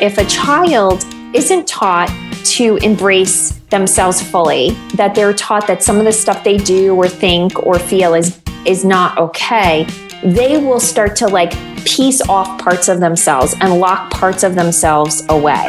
if a child isn't taught to embrace themselves fully, that they're taught that some of the stuff they do or think or feel is is not okay, they will start to like piece off parts of themselves and lock parts of themselves away.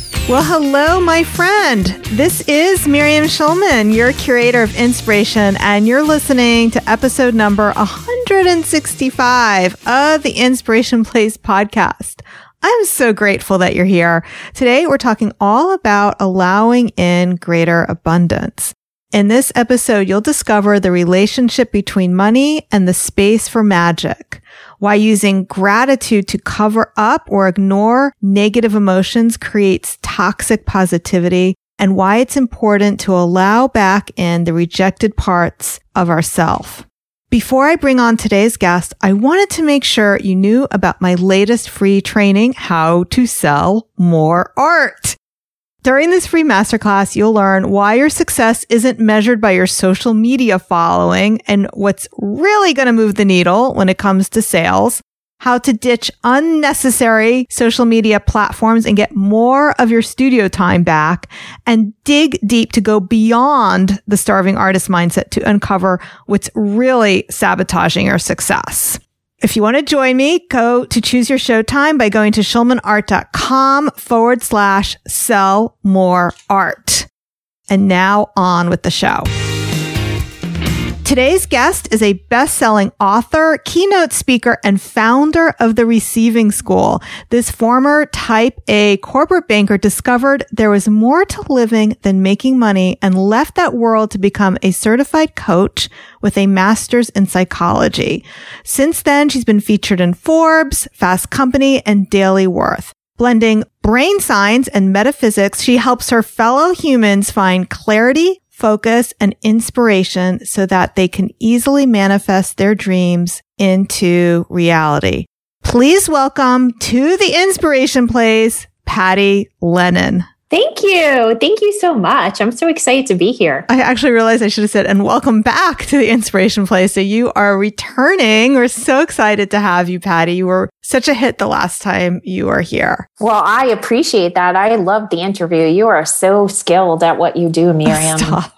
Well, hello, my friend. This is Miriam Schulman, your curator of inspiration, and you're listening to episode number 165 of the Inspiration Place podcast. I'm so grateful that you're here. Today, we're talking all about allowing in greater abundance. In this episode, you'll discover the relationship between money and the space for magic why using gratitude to cover up or ignore negative emotions creates toxic positivity and why it's important to allow back in the rejected parts of ourself. Before I bring on today's guest, I wanted to make sure you knew about my latest free training, how to sell more art. During this free masterclass, you'll learn why your success isn't measured by your social media following and what's really going to move the needle when it comes to sales, how to ditch unnecessary social media platforms and get more of your studio time back, and dig deep to go beyond the starving artist mindset to uncover what's really sabotaging your success. If you want to join me, go to choose your showtime by going to schulmanart.com forward slash sell more art. And now on with the show. Today's guest is a best-selling author, keynote speaker, and founder of the Receiving School. This former type A corporate banker discovered there was more to living than making money and left that world to become a certified coach with a master's in psychology. Since then, she's been featured in Forbes, Fast Company, and Daily Worth. Blending brain science and metaphysics, she helps her fellow humans find clarity, focus, and inspiration so that they can easily manifest their dreams into reality. Please welcome to the inspiration place, Patty Lennon. Thank you. Thank you so much. I'm so excited to be here. I actually realized I should have said, and welcome back to the Inspiration Place. So you are returning. We're so excited to have you, Patty. You were such a hit the last time you were here. Well, I appreciate that. I love the interview. You are so skilled at what you do, Miriam. Stop.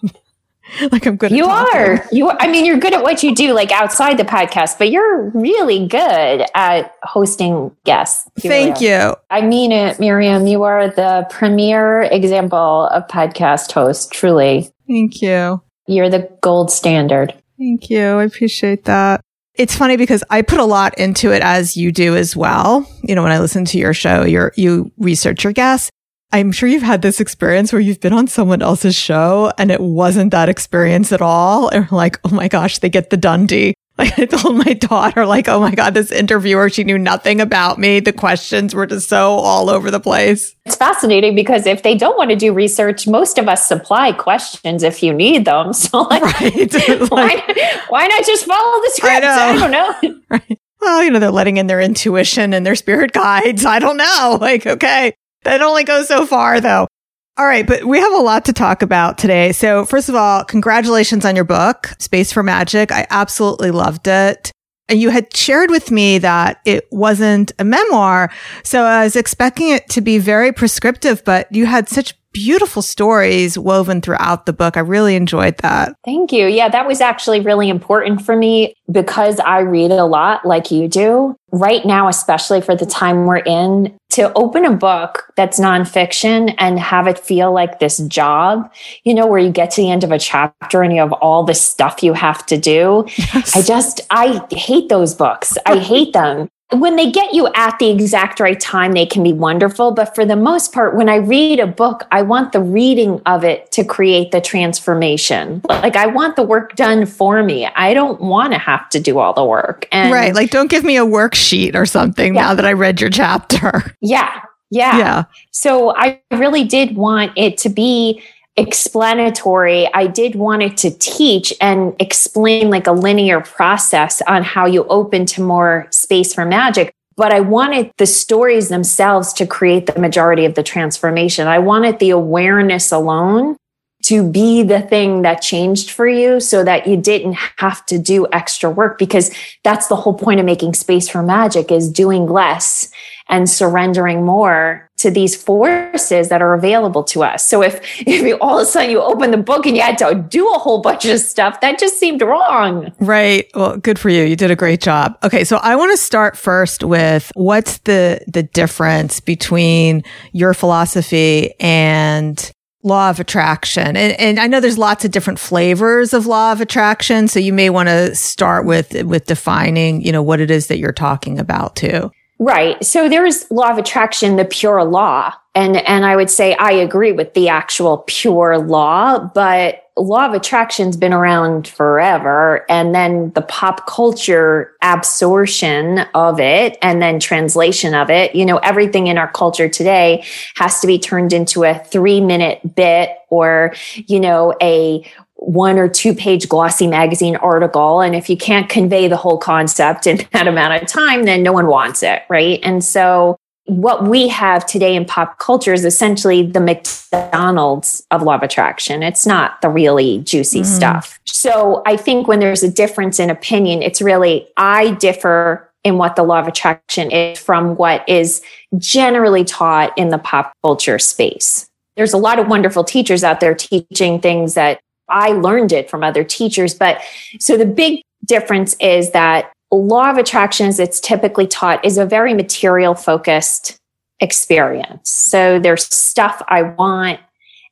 like I'm good. You are. You. Are, I mean, you're good at what you do, like outside the podcast, but you're really good at hosting guests. You Thank really you. I mean it, Miriam. You are the premier example of podcast host. Truly. Thank you. You're the gold standard. Thank you. I appreciate that. It's funny because I put a lot into it as you do as well. You know, when I listen to your show, you you research your guests. I'm sure you've had this experience where you've been on someone else's show and it wasn't that experience at all. And like, oh my gosh, they get the Dundee. Like I told my daughter, like, oh my God, this interviewer, she knew nothing about me. The questions were just so all over the place. It's fascinating because if they don't want to do research, most of us supply questions if you need them. So like, right. like why, why not just follow the script? I, I don't know. right. Well, you know, they're letting in their intuition and their spirit guides. I don't know. Like, okay, that only goes so far though. All right, but we have a lot to talk about today. So first of all, congratulations on your book, Space for Magic. I absolutely loved it. And you had shared with me that it wasn't a memoir. So I was expecting it to be very prescriptive, but you had such beautiful stories woven throughout the book. I really enjoyed that. Thank you. Yeah, that was actually really important for me because I read a lot like you do. Right now, especially for the time we're in, to open a book that's nonfiction and have it feel like this job, you know, where you get to the end of a chapter and you have all this stuff you have to do. Yes. I just, I hate those books. I hate them when they get you at the exact right time, they can be wonderful. But for the most part, when I read a book, I want the reading of it to create the transformation. Like I want the work done for me. I don't want to have to do all the work. And right. Like don't give me a worksheet or something yeah. now that I read your chapter. Yeah. Yeah. Yeah. So I really did want it to be explanatory. I did want it to teach and explain like a linear process on how you open to more space for magic. But I wanted the stories themselves to create the majority of the transformation. I wanted the awareness alone to be the thing that changed for you so that you didn't have to do extra work because that's the whole point of making space for magic is doing less and surrendering more to these forces that are available to us. So if, if you, all of a sudden you open the book and you had to do a whole bunch of stuff, that just seemed wrong. Right. Well, good for you. You did a great job. Okay. So I want to start first with what's the, the difference between your philosophy and law of attraction. And, and I know there's lots of different flavors of law of attraction. So you may want to start with, with defining, you know, what it is that you're talking about too. Right. So there's law of attraction, the pure law. And, and I would say I agree with the actual pure law, but law of attraction's been around forever. And then the pop culture absorption of it and then translation of it. You know, everything in our culture today has to be turned into a three minute bit or, you know, a one or two page glossy magazine article. And if you can't convey the whole concept in that amount of time, then no one wants it. Right. And so what we have today in pop culture is essentially the McDonald's of law of attraction. It's not the really juicy mm. stuff. So I think when there's a difference in opinion, it's really, I differ in what the law of attraction is from what is generally taught in the pop culture space. There's a lot of wonderful teachers out there teaching things that I learned it from other teachers. But so the big difference is that law of attraction, as it's typically taught, is a very material focused experience. So there's stuff I want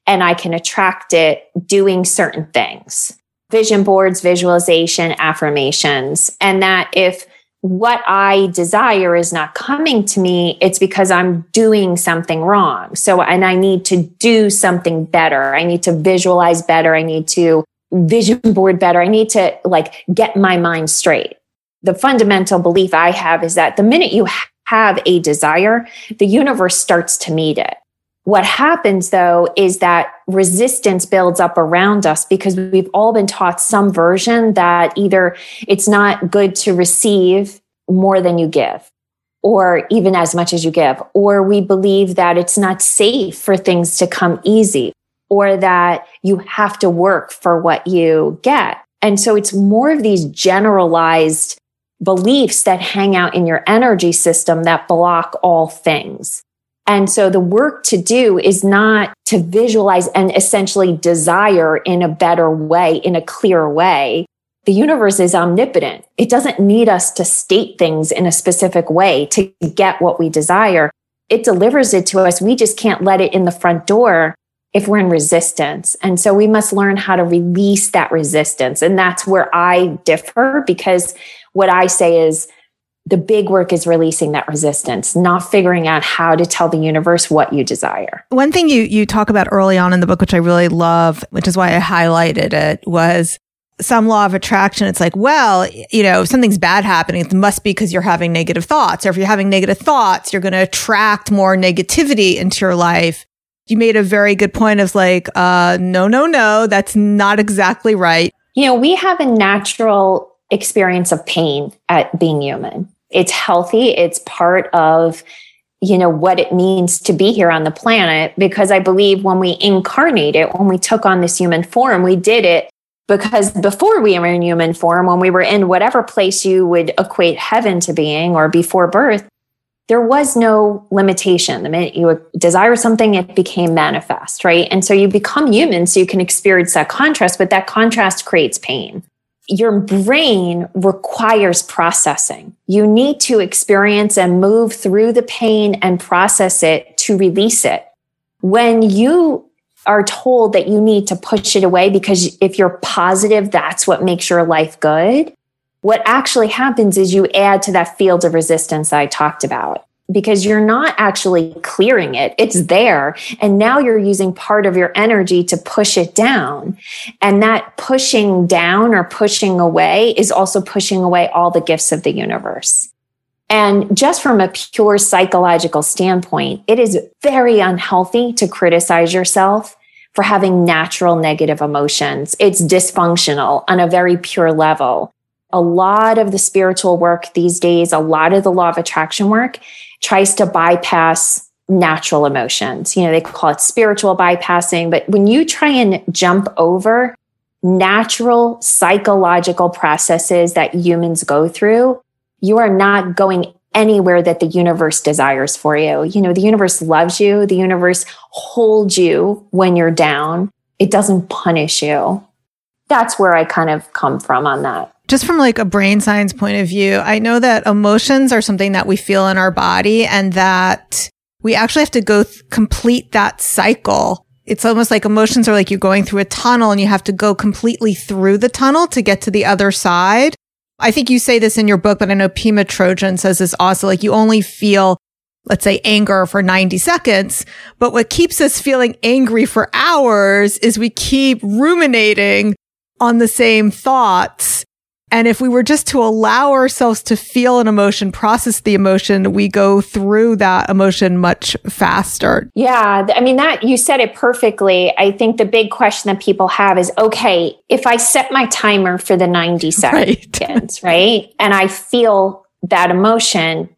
and I can attract it doing certain things. Vision boards, visualization, affirmations. And that if what I desire is not coming to me, it's because I'm doing something wrong. So, and I need to do something better. I need to visualize better. I need to vision board better. I need to like get my mind straight the fundamental belief I have is that the minute you have a desire, the universe starts to meet it. What happens though is that resistance builds up around us because we've all been taught some version that either it's not good to receive more than you give or even as much as you give, or we believe that it's not safe for things to come easy or that you have to work for what you get. And so it's more of these generalized beliefs that hang out in your energy system that block all things. And so the work to do is not to visualize and essentially desire in a better way, in a clear way. The universe is omnipotent. It doesn't need us to state things in a specific way to get what we desire. It delivers it to us. We just can't let it in the front door if we're in resistance. And so we must learn how to release that resistance. And that's where I differ because what I say is the big work is releasing that resistance, not figuring out how to tell the universe what you desire. One thing you, you talk about early on in the book, which I really love, which is why I highlighted it was some law of attraction. It's like, well, you know, if something's bad happening, it must be because you're having negative thoughts. Or if you're having negative thoughts, you're going to attract more negativity into your life. You made a very good point of like, uh, no, no, no, that's not exactly right. You know, we have a natural experience of pain at being human. It's healthy. It's part of, you know, what it means to be here on the planet. Because I believe when we incarnated, when we took on this human form, we did it because before we were in human form, when we were in whatever place you would equate heaven to being or before birth, there was no limitation. The minute you desire something, it became manifest, right? And so you become human so you can experience that contrast, but that contrast creates pain your brain requires processing. You need to experience and move through the pain and process it to release it. When you are told that you need to push it away because if you're positive, that's what makes your life good. What actually happens is you add to that field of resistance I talked about because you're not actually clearing it. It's there. And now you're using part of your energy to push it down. And that pushing down or pushing away is also pushing away all the gifts of the universe. And just from a pure psychological standpoint, it is very unhealthy to criticize yourself for having natural negative emotions. It's dysfunctional on a very pure level. A lot of the spiritual work these days, a lot of the law of attraction work tries to bypass natural emotions. You know, they call it spiritual bypassing, but when you try and jump over natural psychological processes that humans go through, you are not going anywhere that the universe desires for you. You know, the universe loves you. The universe holds you when you're down. It doesn't punish you. That's where I kind of come from on that. Just from like a brain science point of view, I know that emotions are something that we feel in our body and that we actually have to go th- complete that cycle. It's almost like emotions are like you're going through a tunnel and you have to go completely through the tunnel to get to the other side. I think you say this in your book, but I know Pema Chodron says this also, like you only feel, let's say anger for 90 seconds. But what keeps us feeling angry for hours is we keep ruminating on the same thoughts and if we were just to allow ourselves to feel an emotion, process the emotion, we go through that emotion much faster. Yeah. I mean, that you said it perfectly. I think the big question that people have is okay, if I set my timer for the 90 seconds, right? right? And I feel that emotion,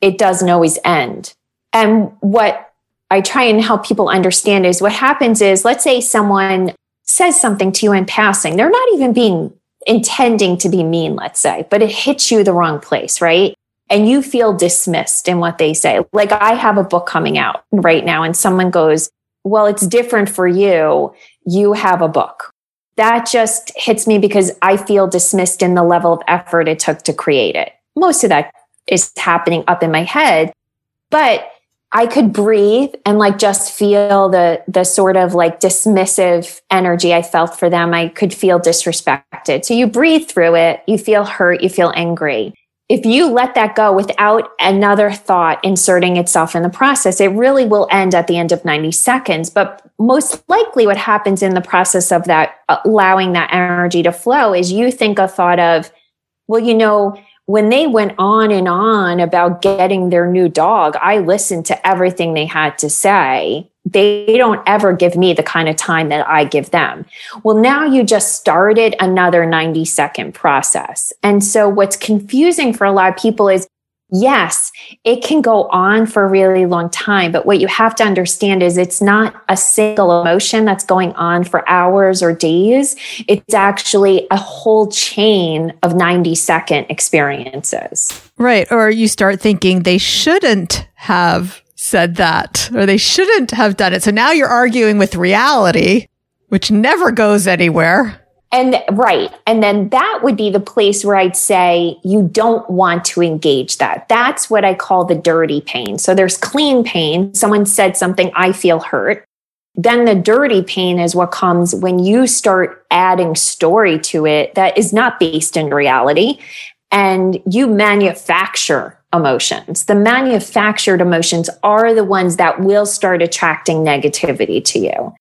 it doesn't always end. And what I try and help people understand is what happens is, let's say someone says something to you in passing. They're not even being intending to be mean, let's say, but it hits you the wrong place, right? And you feel dismissed in what they say. Like I have a book coming out right now and someone goes, well, it's different for you. You have a book. That just hits me because I feel dismissed in the level of effort it took to create it. Most of that is happening up in my head, but I could breathe and like just feel the the sort of like dismissive energy I felt for them. I could feel disrespected. So you breathe through it, you feel hurt, you feel angry. If you let that go without another thought inserting itself in the process, it really will end at the end of 90 seconds. But most likely what happens in the process of that allowing that energy to flow is you think a thought of, well, you know, when they went on and on about getting their new dog, I listened to everything they had to say. They don't ever give me the kind of time that I give them. Well, now you just started another 90 second process. And so what's confusing for a lot of people is Yes, it can go on for a really long time, but what you have to understand is it's not a single emotion that's going on for hours or days. It's actually a whole chain of 90 second experiences. Right. Or you start thinking they shouldn't have said that or they shouldn't have done it. So now you're arguing with reality, which never goes anywhere. And right. And then that would be the place where I'd say you don't want to engage that. That's what I call the dirty pain. So there's clean pain. Someone said something, I feel hurt. Then the dirty pain is what comes when you start adding story to it that is not based in reality and you manufacture emotions. The manufactured emotions are the ones that will start attracting negativity to you.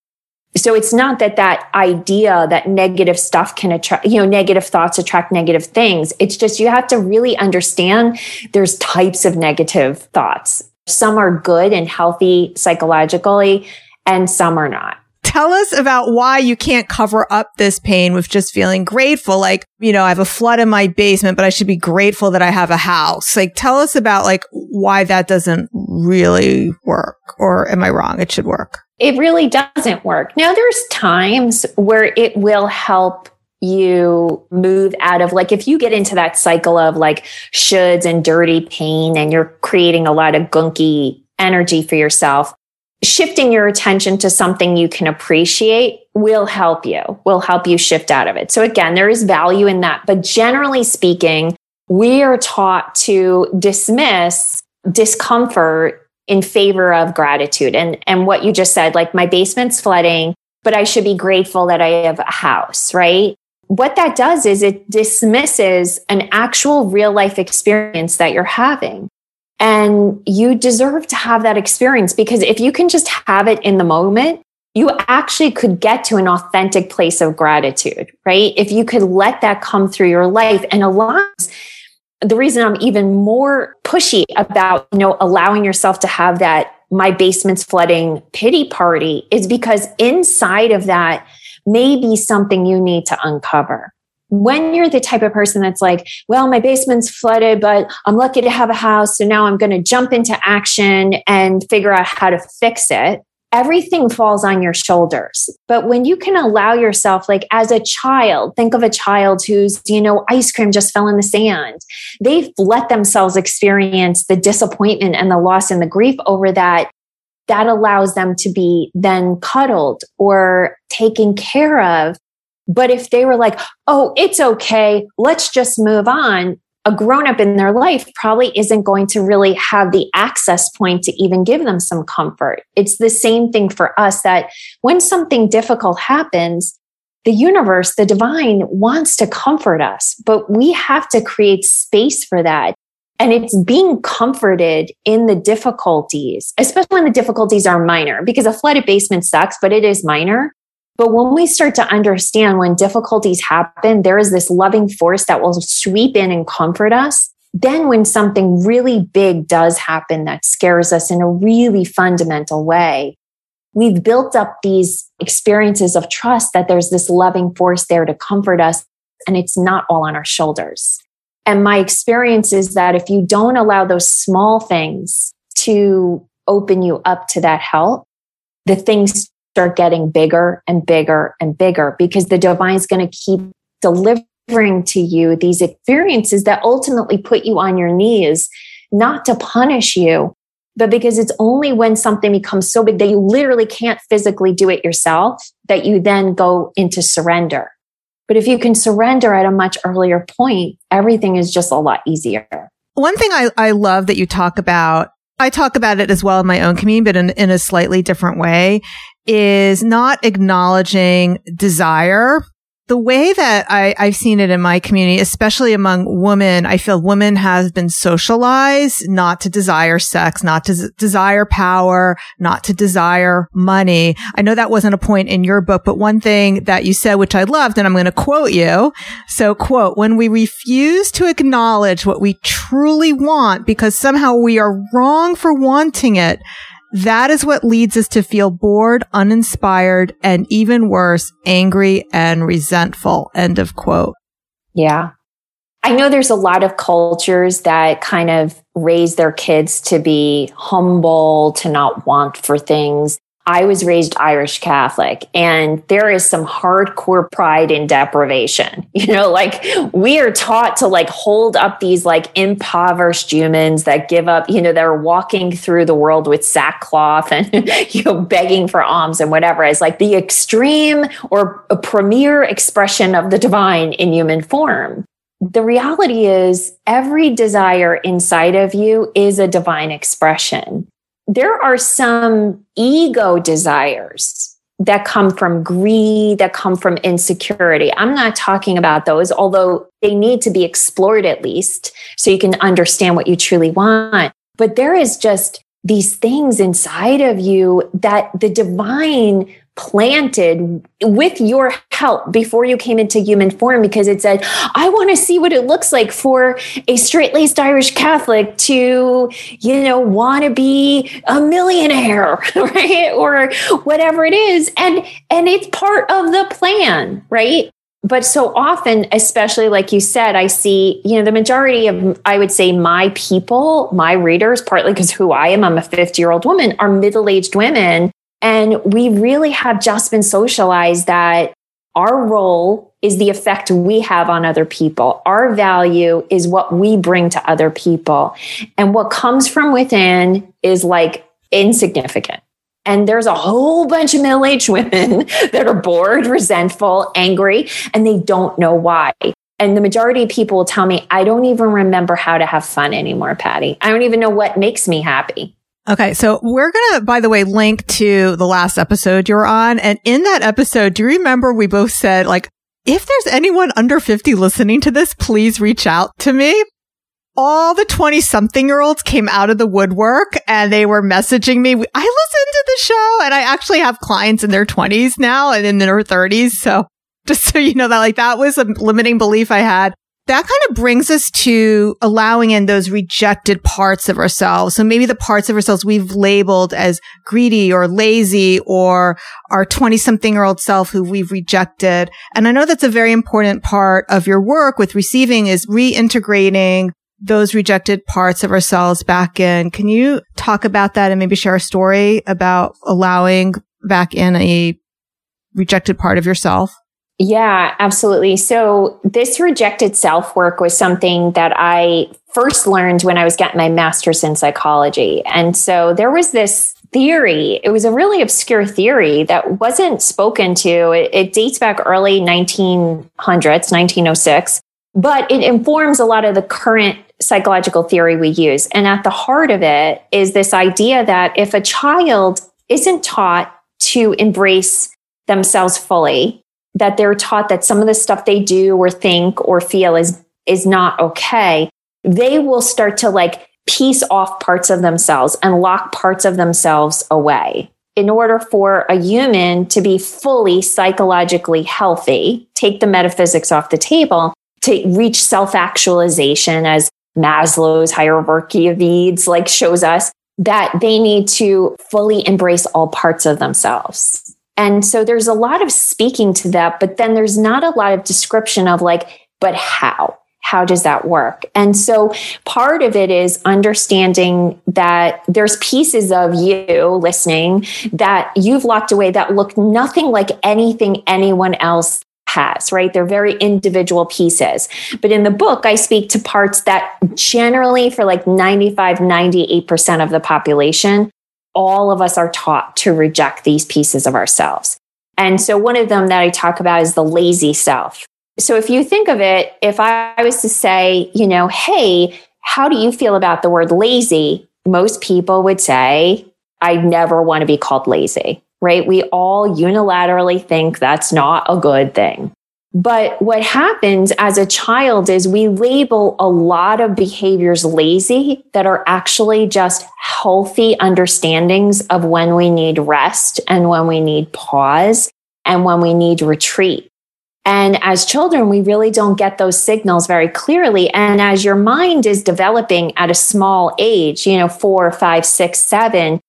So it's not that that idea that negative stuff can attract, you know, negative thoughts attract negative things. It's just you have to really understand there's types of negative thoughts. Some are good and healthy psychologically, and some are not. Tell us about why you can't cover up this pain with just feeling grateful. Like, you know, I have a flood in my basement, but I should be grateful that I have a house. Like, tell us about like why that doesn't really work. Or am I wrong? It should work it really doesn't work. Now, there's times where it will help you move out of like if you get into that cycle of like shoulds and dirty pain and you're creating a lot of gunky energy for yourself shifting your attention to something you can appreciate will help you will help you shift out of it so again there is value in that but generally speaking we are taught to dismiss discomfort in favor of gratitude. And, and what you just said, like my basement's flooding, but I should be grateful that I have a house, right? What that does is it dismisses an actual real life experience that you're having. And you deserve to have that experience because if you can just have it in the moment, you actually could get to an authentic place of gratitude, right? If you could let that come through your life and allow the reason I'm even more pushy about, you know, allowing yourself to have that my basement's flooding pity party is because inside of that may be something you need to uncover. When you're the type of person that's like, well, my basement's flooded, but I'm lucky to have a house. So now I'm going to jump into action and figure out how to fix it everything falls on your shoulders. But when you can allow yourself, like as a child, think of a child who's, you know, ice cream just fell in the sand. They've let themselves experience the disappointment and the loss and the grief over that. That allows them to be then cuddled or taken care of. But if they were like, oh, it's okay, let's just move on, a grown up in their life probably isn't going to really have the access point to even give them some comfort. It's the same thing for us that when something difficult happens, the universe, the divine wants to comfort us, but we have to create space for that. And it's being comforted in the difficulties, especially when the difficulties are minor, because a flooded basement sucks, but it is minor. But when we start to understand when difficulties happen, there is this loving force that will sweep in and comfort us. Then when something really big does happen that scares us in a really fundamental way, we've built up these experiences of trust that there's this loving force there to comfort us and it's not all on our shoulders. And my experience is that if you don't allow those small things to open you up to that help, the things start getting bigger and bigger and bigger because the divine is going to keep delivering to you these experiences that ultimately put you on your knees, not to punish you, but because it's only when something becomes so big that you literally can't physically do it yourself that you then go into surrender. But if you can surrender at a much earlier point, everything is just a lot easier. One thing I, I love that you talk about I talk about it as well in my own community, but in, in a slightly different way is not acknowledging desire the way that I, I've seen it in my community, especially among women, I feel women have been socialized not to desire sex, not to z- desire power, not to desire money. I know that wasn't a point in your book, but one thing that you said, which I loved, and I'm going to quote you. So quote, when we refuse to acknowledge what we truly want because somehow we are wrong for wanting it, that is what leads us to feel bored, uninspired, and even worse, angry and resentful. End of quote. Yeah. I know there's a lot of cultures that kind of raise their kids to be humble, to not want for things. I was raised Irish Catholic and there is some hardcore pride in deprivation. You know, like we are taught to like hold up these like impoverished humans that give up, you know, they're walking through the world with sackcloth and, you know, begging for alms and whatever as like the extreme or a premier expression of the divine in human form. The reality is every desire inside of you is a divine expression there are some ego desires that come from greed, that come from insecurity. I'm not talking about those, although they need to be explored at least so you can understand what you truly want. But there is just these things inside of you that the divine planted with your help before you came into human form because it said, I want to see what it looks like for a straight laced Irish Catholic to, you know, want to be a millionaire, right? Or whatever it is. And, and it's part of the plan, right? But so often, especially like you said, I see, you know, the majority of, I would say, my people, my readers, partly because who I am, I'm a 50 year old woman, are middle aged women and we really have just been socialized that our role is the effect we have on other people. Our value is what we bring to other people. And what comes from within is like insignificant. And there's a whole bunch of middle aged women that are bored, resentful, angry, and they don't know why. And the majority of people will tell me, I don't even remember how to have fun anymore, Patty. I don't even know what makes me happy. Okay. So we're going to, by the way, link to the last episode you're on. And in that episode, do you remember we both said, like, if there's anyone under 50 listening to this, please reach out to me. All the 20 something year olds came out of the woodwork and they were messaging me. I listened to the show and I actually have clients in their 20s now and in their 30s. So just so you know that, like, that was a limiting belief I had. That kind of brings us to allowing in those rejected parts of ourselves. So maybe the parts of ourselves we've labeled as greedy or lazy or our 20 something year old self who we've rejected. And I know that's a very important part of your work with receiving is reintegrating those rejected parts of ourselves back in. Can you talk about that and maybe share a story about allowing back in a rejected part of yourself? Yeah, absolutely. So this rejected self work was something that I first learned when I was getting my master's in psychology. And so there was this theory. It was a really obscure theory that wasn't spoken to. It, it dates back early 1900s, 1906, but it informs a lot of the current psychological theory we use. And at the heart of it is this idea that if a child isn't taught to embrace themselves fully, that they're taught that some of the stuff they do or think or feel is is not okay, they will start to like piece off parts of themselves and lock parts of themselves away. In order for a human to be fully psychologically healthy, take the metaphysics off the table, to reach self actualization as Maslow's hierarchy of needs like shows us that they need to fully embrace all parts of themselves. And so there's a lot of speaking to that, but then there's not a lot of description of like, but how? How does that work? And so part of it is understanding that there's pieces of you listening that you've locked away that look nothing like anything anyone else has, right? They're very individual pieces. But in the book, I speak to parts that generally for like 95, 98% of the population, all of us are taught to reject these pieces of ourselves. And so one of them that I talk about is the lazy self. So if you think of it, if I was to say, you know, hey, how do you feel about the word lazy? Most people would say, I never want to be called lazy right? We all unilaterally think that's not a good thing. But what happens as a child is we label a lot of behaviors lazy that are actually just healthy understandings of when we need rest and when we need pause and when we need retreat. And as children, we really don't get those signals very clearly. And as your mind is developing at a small age, you know, four, five, six, seven,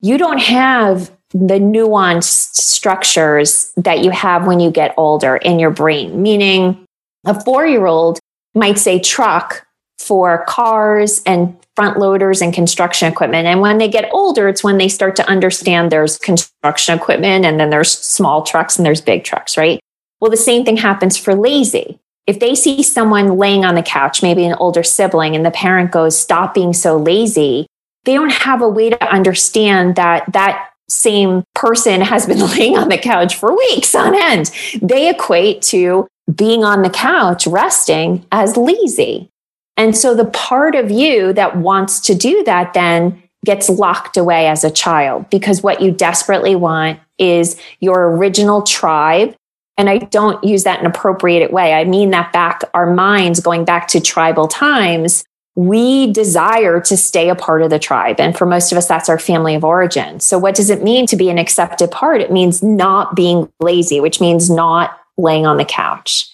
you don't have the nuanced structures that you have when you get older in your brain, meaning a four year old might say truck for cars and front loaders and construction equipment. And when they get older, it's when they start to understand there's construction equipment and then there's small trucks and there's big trucks, right? Well, the same thing happens for lazy. If they see someone laying on the couch, maybe an older sibling, and the parent goes, stop being so lazy, they don't have a way to understand that that same person has been laying on the couch for weeks on end. They equate to being on the couch resting as lazy. And so the part of you that wants to do that then gets locked away as a child because what you desperately want is your original tribe. And I don't use that in an appropriate way. I mean that back our minds going back to tribal times we desire to stay a part of the tribe. And for most of us, that's our family of origin. So what does it mean to be an accepted part? It means not being lazy, which means not laying on the couch.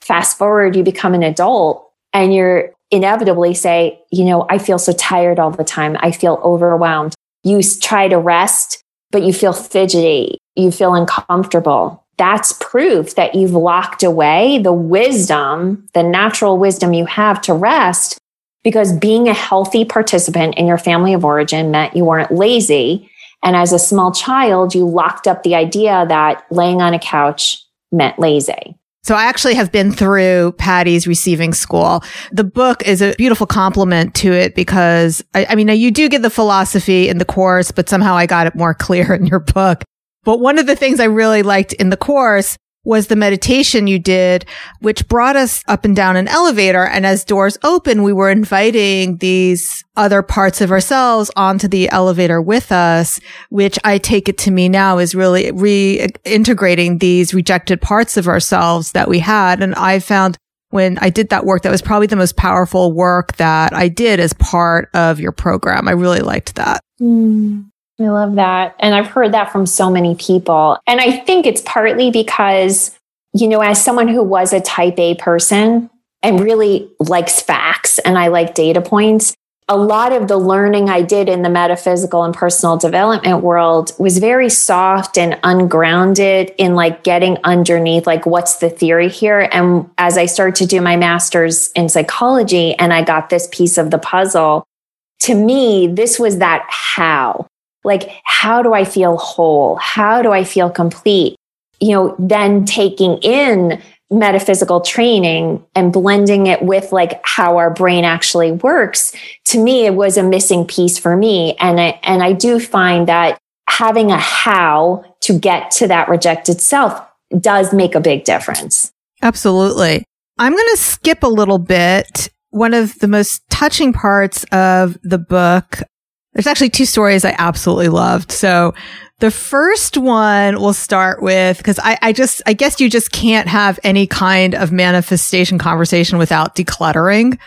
Fast forward, you become an adult and you're inevitably say, you know, I feel so tired all the time. I feel overwhelmed. You try to rest, but you feel fidgety. You feel uncomfortable. That's proof that you've locked away the wisdom, the natural wisdom you have to rest because being a healthy participant in your family of origin meant you weren't lazy. And as a small child, you locked up the idea that laying on a couch meant lazy. So I actually have been through Patty's receiving school. The book is a beautiful complement to it because I, I mean, you do get the philosophy in the course, but somehow I got it more clear in your book. But one of the things I really liked in the course was the meditation you did, which brought us up and down an elevator. And as doors open, we were inviting these other parts of ourselves onto the elevator with us, which I take it to me now is really reintegrating these rejected parts of ourselves that we had. And I found when I did that work, that was probably the most powerful work that I did as part of your program. I really liked that. Mm. I love that. And I've heard that from so many people. And I think it's partly because, you know, as someone who was a type A person, and really likes facts and I like data points a lot of the learning I did in the metaphysical and personal development world was very soft and ungrounded in like getting underneath, like, what's the theory here? And as I started to do my master's in psychology and I got this piece of the puzzle, to me, this was that how. Like, how do I feel whole? How do I feel complete? You know, then taking in metaphysical training and blending it with like how our brain actually works to me it was a missing piece for me and I, and I do find that having a how to get to that rejected self does make a big difference absolutely i'm going to skip a little bit one of the most touching parts of the book there's actually two stories I absolutely loved. So the first one we'll start with, because I, I just, I guess you just can't have any kind of manifestation conversation without decluttering.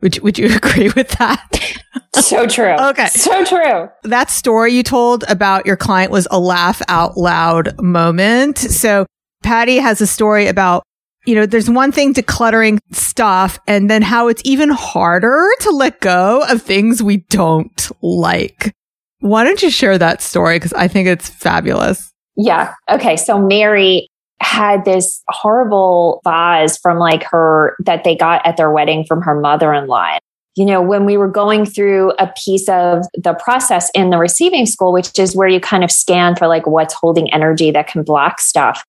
Would you, would you agree with that? so true. Okay. So true. That story you told about your client was a laugh out loud moment. So Patty has a story about you know, there's one thing decluttering stuff and then how it's even harder to let go of things we don't like. Why don't you share that story? Because I think it's fabulous. Yeah. Okay. So Mary had this horrible vase from like her that they got at their wedding from her mother in law. You know, when we were going through a piece of the process in the receiving school, which is where you kind of scan for like what's holding energy that can block stuff,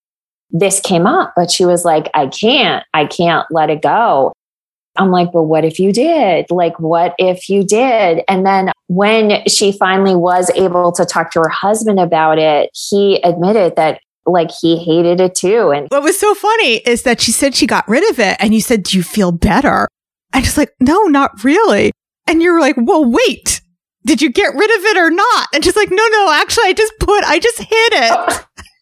this came up, but she was like, I can't, I can't let it go. I'm like, well, what if you did? Like, what if you did? And then when she finally was able to talk to her husband about it, he admitted that like he hated it too. And what was so funny is that she said she got rid of it and you said, do you feel better? And she's like, no, not really. And you're like, well, wait, did you get rid of it or not? And she's like, no, no, actually, I just put, I just hid it.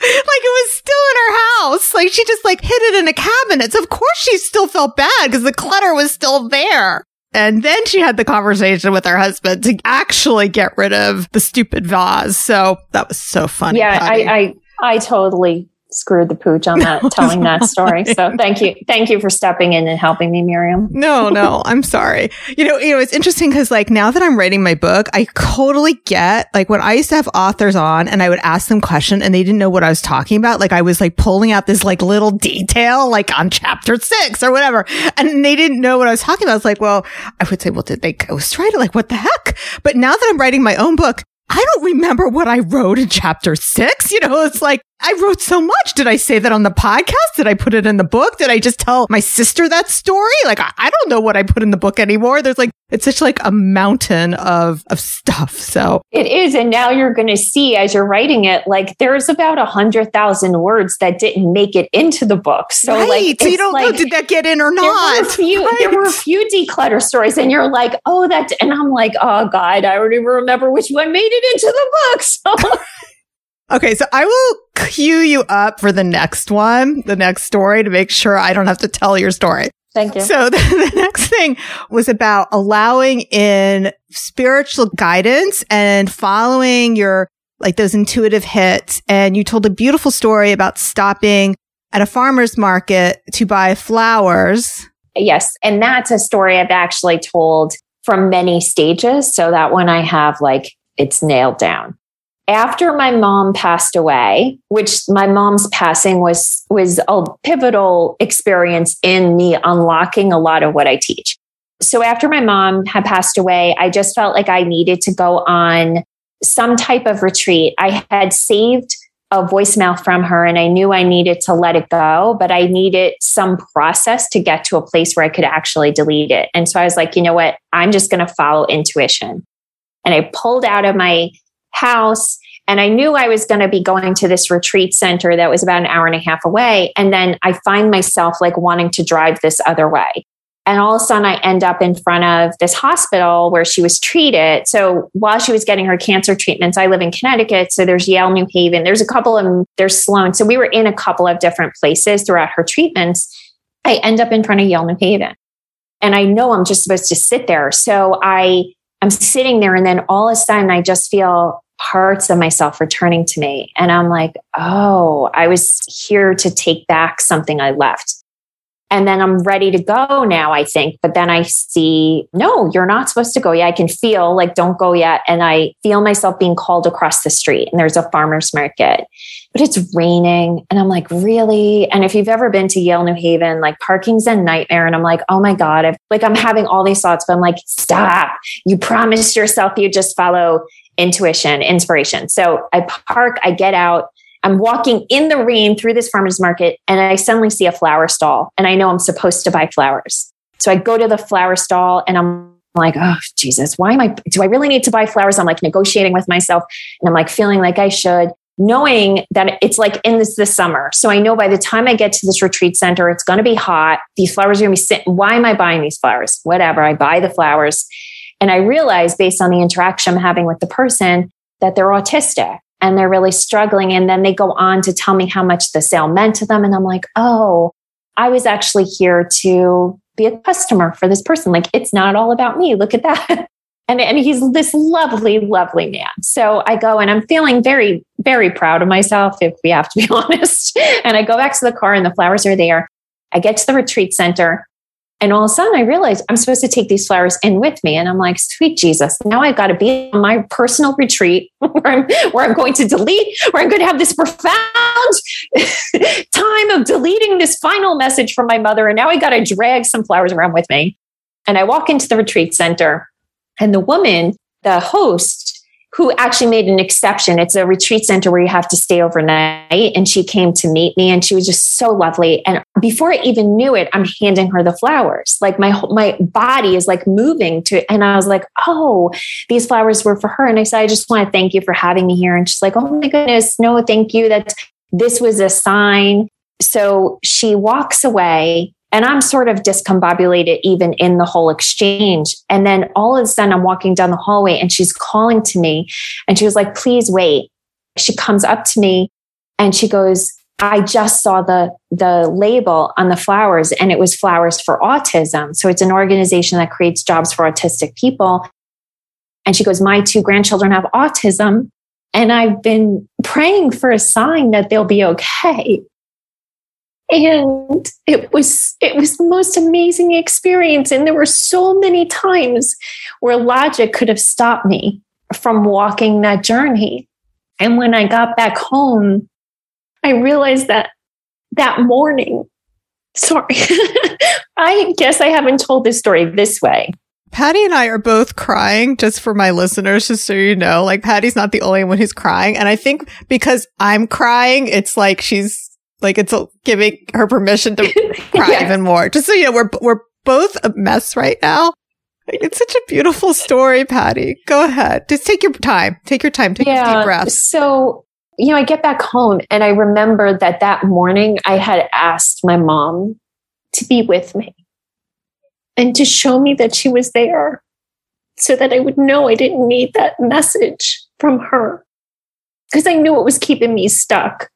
like it was still in her house. Like she just like hid it in a cabinet. So of course she still felt bad because the clutter was still there. And then she had the conversation with her husband to actually get rid of the stupid vase. So that was so funny. Yeah, I, I, I totally screwed the pooch on that telling that story. So thank you. Thank you for stepping in and helping me, Miriam. No, no, I'm sorry. You know, you know, it's interesting because like now that I'm writing my book, I totally get like when I used to have authors on and I would ask them questions and they didn't know what I was talking about. Like I was like pulling out this like little detail like on chapter six or whatever. And they didn't know what I was talking about. I was like, well, I would say, well, did they ghostwrite it? Like what the heck? But now that I'm writing my own book, I don't remember what I wrote in chapter six. You know, it's like, I wrote so much. Did I say that on the podcast? Did I put it in the book? Did I just tell my sister that story? Like, I, I don't know what I put in the book anymore. There's like, it's such like a mountain of, of stuff. So it is. And now you're going to see as you're writing it, like there's about a hundred thousand words that didn't make it into the book. So right. like, so you don't like, know, did that get in or not? There were, a few, right. there were a few declutter stories and you're like, oh, that, and I'm like, oh God, I don't even remember which one made it into the book. So Okay, so I will cue you up for the next one, the next story to make sure I don't have to tell your story. Thank you. So the, the, next thing was about allowing in spiritual guidance and following your, like those intuitive hits. And you told a beautiful story about stopping at a farmer's market to buy flowers. Yes. And that's a story I've actually told from many stages. So that one I have like, it's nailed down after my mom passed away, which my mom's passing was, was a pivotal experience in me unlocking a lot of what I teach. So after my mom had passed away, I just felt like I needed to go on some type of retreat. I had saved a voicemail from her and I knew I needed to let it go, but I needed some process to get to a place where I could actually delete it. And so I was like, you know what? I'm just going to follow intuition. And I pulled out of my house. And I knew I was going to be going to this retreat center that was about an hour and a half away. And then I find myself like wanting to drive this other way. And all of a sudden, I end up in front of this hospital where she was treated. So while she was getting her cancer treatments, I live in Connecticut. So there's Yale New Haven. There's a couple of, there's Sloan. So we were in a couple of different places throughout her treatments. I end up in front of Yale New Haven. And I know I'm just supposed to sit there. So I, I'm sitting there and then all of a sudden I just feel parts of myself returning to me. And I'm like, oh, I was here to take back something I left. And then I'm ready to go now, I think. But then I see, no, you're not supposed to go yet. I can feel like, don't go yet. And I feel myself being called across the street and there's a farmer's market, but it's raining. And I'm like, really? And if you've ever been to Yale, New Haven, like parking's a nightmare. And I'm like, oh my God, I've, like I'm having all these thoughts, but I'm like, stop. You promised yourself you just follow intuition, inspiration. So I park, I get out. I'm walking in the rain through this farmer's market and I suddenly see a flower stall and I know I'm supposed to buy flowers. So I go to the flower stall and I'm like, oh, Jesus, why am I, do I really need to buy flowers? I'm like negotiating with myself and I'm like feeling like I should, knowing that it's like in this, this summer. So I know by the time I get to this retreat center, it's going to be hot. These flowers are going to be sitting. Why am I buying these flowers? Whatever. I buy the flowers. And I realize based on the interaction I'm having with the person that they're autistic and they're really struggling. And then they go on to tell me how much the sale meant to them. And I'm like, oh, I was actually here to be a customer for this person. Like, it's not all about me. Look at that. And, and he's this lovely, lovely man. So I go and I'm feeling very, very proud of myself, if we have to be honest. And I go back to the car and the flowers are there. I get to the retreat center and all of a sudden I realized I'm supposed to take these flowers in with me. And I'm like, sweet Jesus, now I've got to be on my personal retreat where I'm, where I'm going to delete, where I'm going to have this profound time of deleting this final message from my mother. And now I got to drag some flowers around with me. And I walk into the retreat center and the woman, the host, who actually made an exception. It's a retreat center where you have to stay overnight. And she came to meet me and she was just so lovely. And before I even knew it, I'm handing her the flowers. Like my, my body is like moving to, and I was like, oh, these flowers were for her. And I said, I just want to thank you for having me here. And she's like, oh my goodness, no, thank you. That this was a sign. So she walks away and I'm sort of discombobulated even in the whole exchange. And then all of a sudden I'm walking down the hallway and she's calling to me and she was like, please wait. She comes up to me and she goes, I just saw the, the label on the flowers and it was flowers for autism. So it's an organization that creates jobs for autistic people. And she goes, my two grandchildren have autism and I've been praying for a sign that they'll be okay and it was it was the most amazing experience and there were so many times where logic could have stopped me from walking that journey and when i got back home i realized that that morning sorry i guess i haven't told this story this way Patty and I are both crying just for my listeners, just so you know. Like Patty's not the only one who's crying. And I think because I'm crying, it's like she's like it's giving her permission to cry yeah. even more. Just so you know, we're we're both a mess right now. It's such a beautiful story, Patty. Go ahead. Just take your time. Take your time. Take yeah, deep breaths. So, you know, I get back home and I remember that that morning I had asked my mom to be with me and to show me that she was there so that I would know I didn't need that message from her because I knew it was keeping me stuck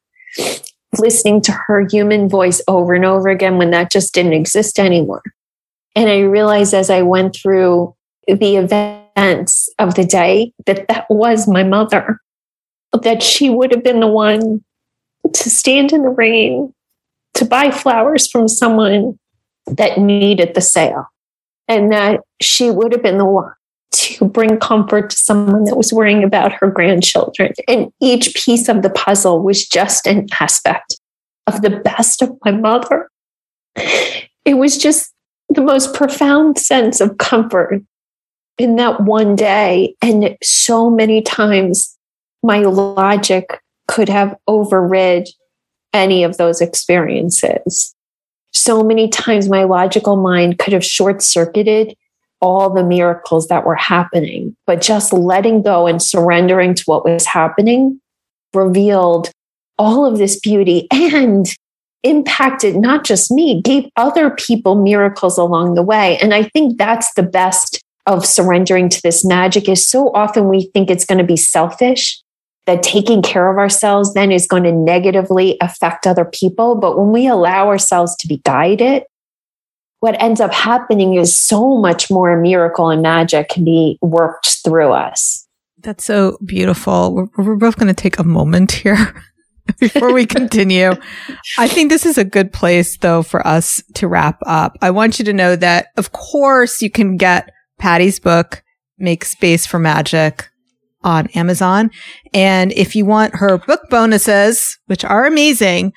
listening to her human voice over and over again when that just didn't exist anymore. And I realized as I went through the events of the day that that was my mother, that she would have been the one to stand in the rain, to buy flowers from someone that needed the sale, and that she would have been the one to bring comfort to someone that was worrying about her grandchildren. And each piece of the puzzle was just an aspect of the best of my mother. It was just the most profound sense of comfort in that one day. And so many times my logic could have overrid any of those experiences. So many times my logical mind could have short circuited all the miracles that were happening, but just letting go and surrendering to what was happening revealed all of this beauty and impacted not just me, gave other people miracles along the way. And I think that's the best of surrendering to this magic is so often we think it's going to be selfish that taking care of ourselves then is going to negatively affect other people. But when we allow ourselves to be guided what ends up happening is so much more miracle and magic can be worked through us. That's so beautiful. We're, we're both going to take a moment here. before we continue, I think this is a good place though for us to wrap up. I want you to know that of course you can get Patty's book, Make Space for Magic on Amazon. And if you want her book bonuses, which are amazing,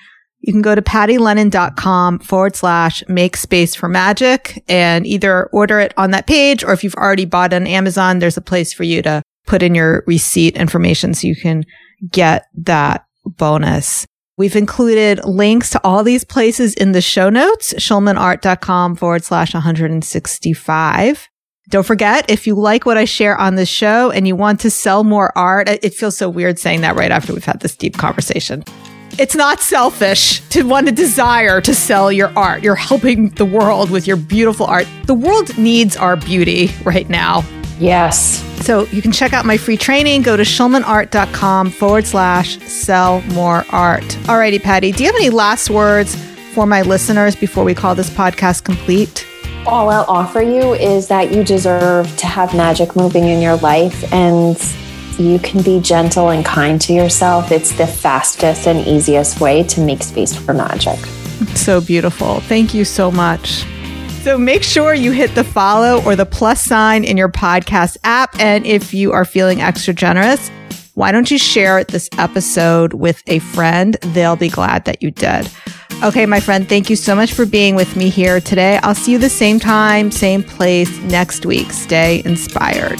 you can go to pattylennon.com forward slash make space for magic and either order it on that page or if you've already bought on Amazon, there's a place for you to put in your receipt information so you can get that bonus. We've included links to all these places in the show notes, schulmanart.com forward slash 165. Don't forget, if you like what I share on this show and you want to sell more art, it feels so weird saying that right after we've had this deep conversation. It's not selfish to want to desire to sell your art. You're helping the world with your beautiful art. The world needs our beauty right now. Yes. So you can check out my free training. Go to schulmanart.com forward slash sell more art. Alrighty, Patty, do you have any last words for my listeners before we call this podcast complete? All I'll offer you is that you deserve to have magic moving in your life and you can be gentle and kind to yourself. It's the fastest and easiest way to make space for magic. So beautiful. Thank you so much. So make sure you hit the follow or the plus sign in your podcast app. And if you are feeling extra generous, why don't you share this episode with a friend? They'll be glad that you did. Okay, my friend, thank you so much for being with me here today. I'll see you the same time, same place next week. Stay inspired.